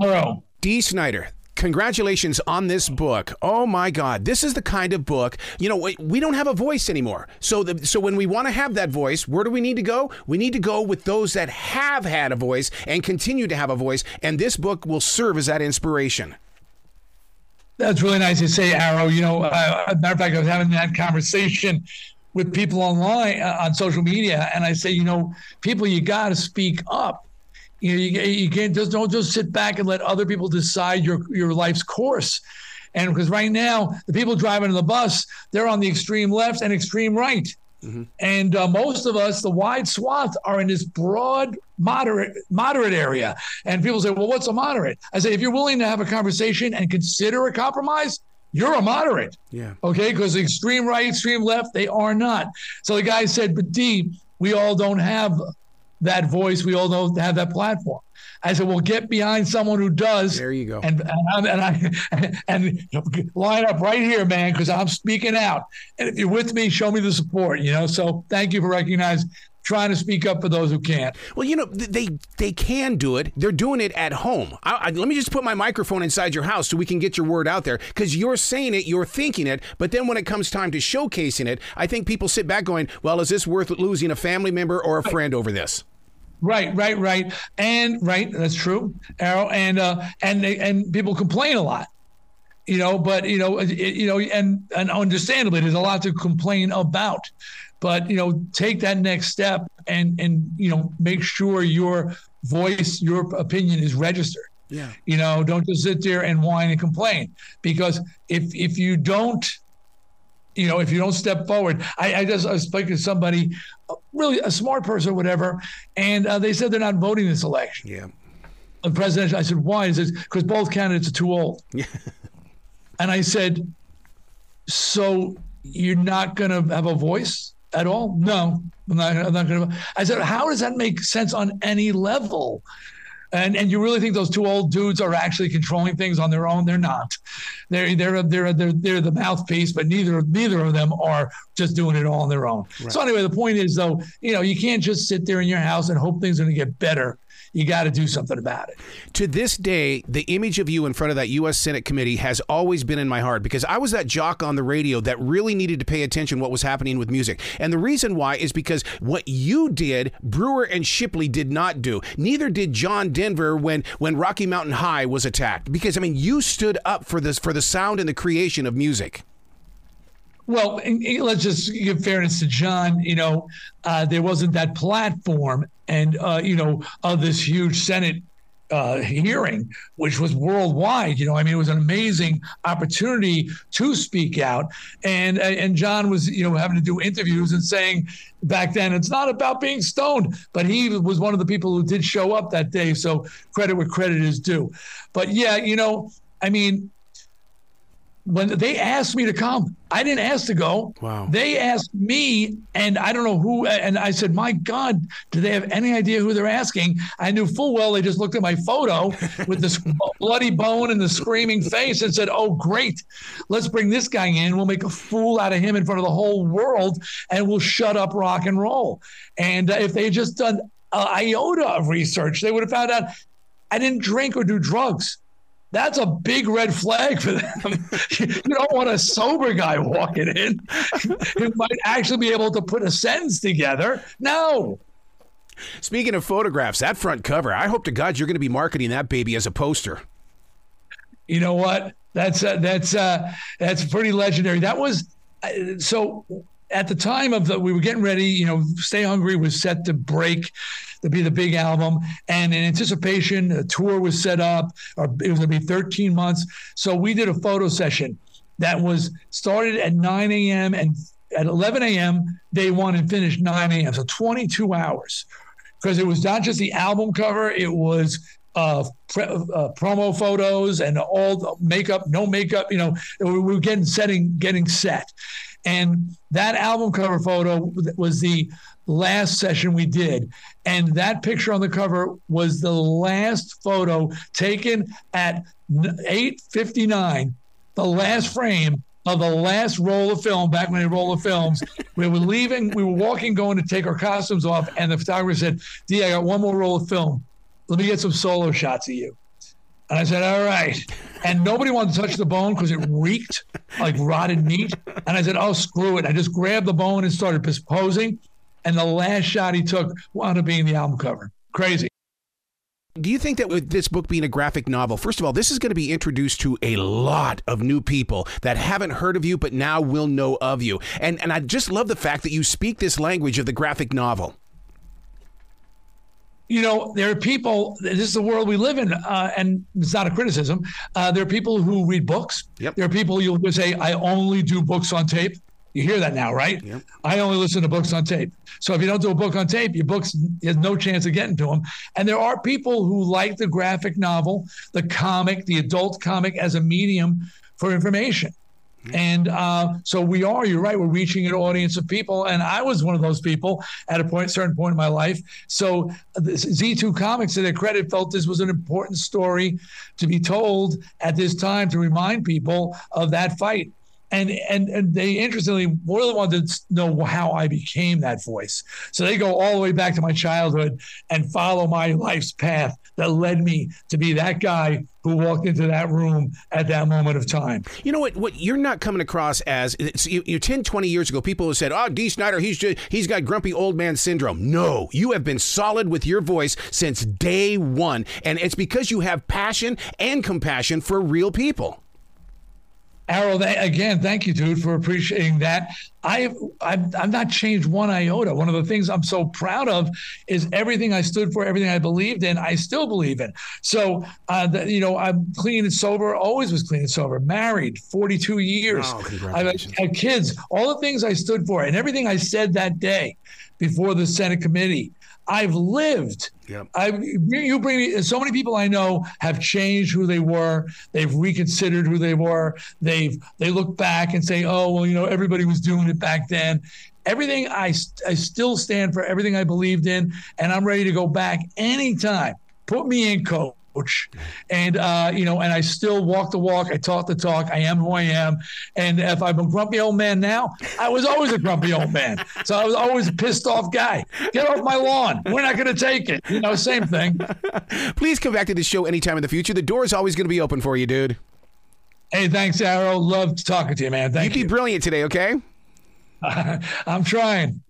Arrow. Dee Snider, congratulations on this book. Oh my God, this is the kind of book. You know, we, we don't have a voice anymore. So, the, so when we want to have that voice, where do we need to go? We need to go with those that have had a voice and continue to have a voice. And this book will serve as that inspiration. That's really nice to say, Arrow. You know, uh, as a matter of fact, I was having that conversation with people online uh, on social media, and I say, you know, people, you got to speak up. You know, you, you can't just don't just sit back and let other people decide your your life's course. And because right now, the people driving in the bus, they're on the extreme left and extreme right. Mm-hmm. And uh, most of us, the wide swath, are in this broad, moderate, moderate area. And people say, "Well, what's a moderate?" I say, if you're willing to have a conversation and consider a compromise, you're a moderate. Yeah. Okay, because extreme right, extreme left, they are not. So the guy said, "But Dee, we all don't have that voice. We all don't have that platform." I said, "Well, get behind someone who does." There you go. And and, and I and line up right here, man, because I'm speaking out. And if you're with me, show me the support. You know. So thank you for recognizing trying to speak up for those who can't. Well, you know, they they can do it. They're doing it at home. I, I, let me just put my microphone inside your house so we can get your word out there because you're saying it, you're thinking it, but then when it comes time to showcasing it, I think people sit back going, "Well, is this worth losing a family member or a friend over this?" Right, right, right, and right. That's true, Arrow, and uh, and and people complain a lot, you know. But you know, it, you know, and and understandably, there's a lot to complain about. But you know, take that next step and and you know, make sure your voice, your opinion is registered. Yeah. You know, don't just sit there and whine and complain because if if you don't you know, if you don't step forward, I, I just I spoke to somebody, really a smart person, or whatever, and uh, they said they're not voting this election. Yeah. The presidential. I said, why? He says, because both candidates are too old. Yeah. and I said, so you're not going to have a voice at all? No, I'm not. I'm not going to. I said, how does that make sense on any level? And and you really think those two old dudes are actually controlling things on their own? They're not. They're they're they're they're, they're the mouthpiece, but neither neither of them are just doing it all on their own. Right. So anyway, the point is though, you know, you can't just sit there in your house and hope things are going to get better you got to do something about it. To this day, the image of you in front of that U.S. Senate committee has always been in my heart because I was that jock on the radio that really needed to pay attention what was happening with music. And the reason why is because what you did, Brewer and Shipley did not do. Neither did John Denver when when Rocky Mountain High was attacked. Because I mean, you stood up for this for the sound and the creation of music. Well, let's just give fairness to John. You know, uh, there wasn't that platform, and uh, you know, of this huge Senate uh, hearing, which was worldwide. You know, I mean, it was an amazing opportunity to speak out. And and John was, you know, having to do interviews and saying back then it's not about being stoned, but he was one of the people who did show up that day. So credit where credit is due. But yeah, you know, I mean, when they asked me to come, I didn't ask to go. Wow. They asked me, and I don't know who. And I said, "My God, do they have any idea who they're asking?" I knew full well they just looked at my photo with this bloody bone and the screaming face and said, "Oh, great, let's bring this guy in. We'll make a fool out of him in front of the whole world, and we'll shut up rock and roll." And uh, if they had just done an iota of research, they would have found out I didn't drink or do drugs that's a big red flag for them. you don't want a sober guy walking in who might actually be able to put a sentence together. No. Speaking of photographs, that front cover, I hope to God you're going to be marketing that baby as a poster. You know what? That's uh, that's uh, that's pretty legendary. That was uh, so at the time of the we were getting ready, you know, Stay Hungry was set to break to be the big album. And in anticipation, a tour was set up, or it was going to be 13 months. So we did a photo session that was started at 9 a.m. and at 11 a.m. day one and finished 9 a.m. So 22 hours because it was not just the album cover, it was uh, pre- uh, promo photos and all the makeup, no makeup. You know, we were getting setting, getting set, and that album cover photo was the last session we did. And that picture on the cover was the last photo taken at 8:59, the last frame of the last roll of film back when they roll of films. we were leaving, we were walking, going to take our costumes off, and the photographer said, Dee, I got one more roll of film. Let me get some solo shots of you. And I said, all right. And nobody wanted to touch the bone because it reeked like rotted meat. And I said, oh, screw it. I just grabbed the bone and started posing. And the last shot he took wound up being the album cover. Crazy. Do you think that with this book being a graphic novel, first of all, this is going to be introduced to a lot of new people that haven't heard of you but now will know of you. And and I just love the fact that you speak this language of the graphic novel. You know, there are people. This is the world we live in, uh, and it's not a criticism. Uh, there are people who read books. Yep. There are people you'll just say, "I only do books on tape." You hear that now, right? Yep. I only listen to books on tape. So if you don't do a book on tape, your books has no chance of getting to them. And there are people who like the graphic novel, the comic, the adult comic as a medium for information. And uh, so we are, you're right, we're reaching an audience of people. And I was one of those people at a point, certain point in my life. So Z2 Comics, to their credit, felt this was an important story to be told at this time to remind people of that fight and and and they interestingly really wanted to know how I became that voice. So they go all the way back to my childhood and follow my life's path that led me to be that guy who walked into that room at that moment of time. You know what? What you're not coming across as you, you 10, 20 years ago, people have said, "Oh, Dee Snider, he's just he's got grumpy old man syndrome." No, you have been solid with your voice since day one, and it's because you have passion and compassion for real people. Arroe, again, thank you, dude, for appreciating that. I, I've, I've not changed one iota. One of the things I'm so proud of is everything I stood for, everything I believed in, I still believe in. So, uh, the, you know, I'm clean and sober, always was clean and sober, married 42 years. Oh, I've had kids, all the things I stood for and everything I said that day before the Senate committee I've lived. Yep. I you bring me so many people I know have changed who they were. They've reconsidered who they were. They've they look back and say, oh well, you know, everybody was doing it back then. Everything I I still stand for everything I believed in, and I'm ready to go back anytime. Put me in, coach coach. And, uh, you know, and I still walk the walk. I talk the talk. I am who I am. And if I'm a grumpy old man now, I was always a grumpy old man. So I was always a pissed off guy. Get off my lawn. We're not going to take it. You know, same thing. Please come back to the show anytime in the future. The door is always going to be open for you, dude. Hey, thanks, Arrow. Loved talking to you, man. Thank you. You be brilliant today, okay? I'm trying.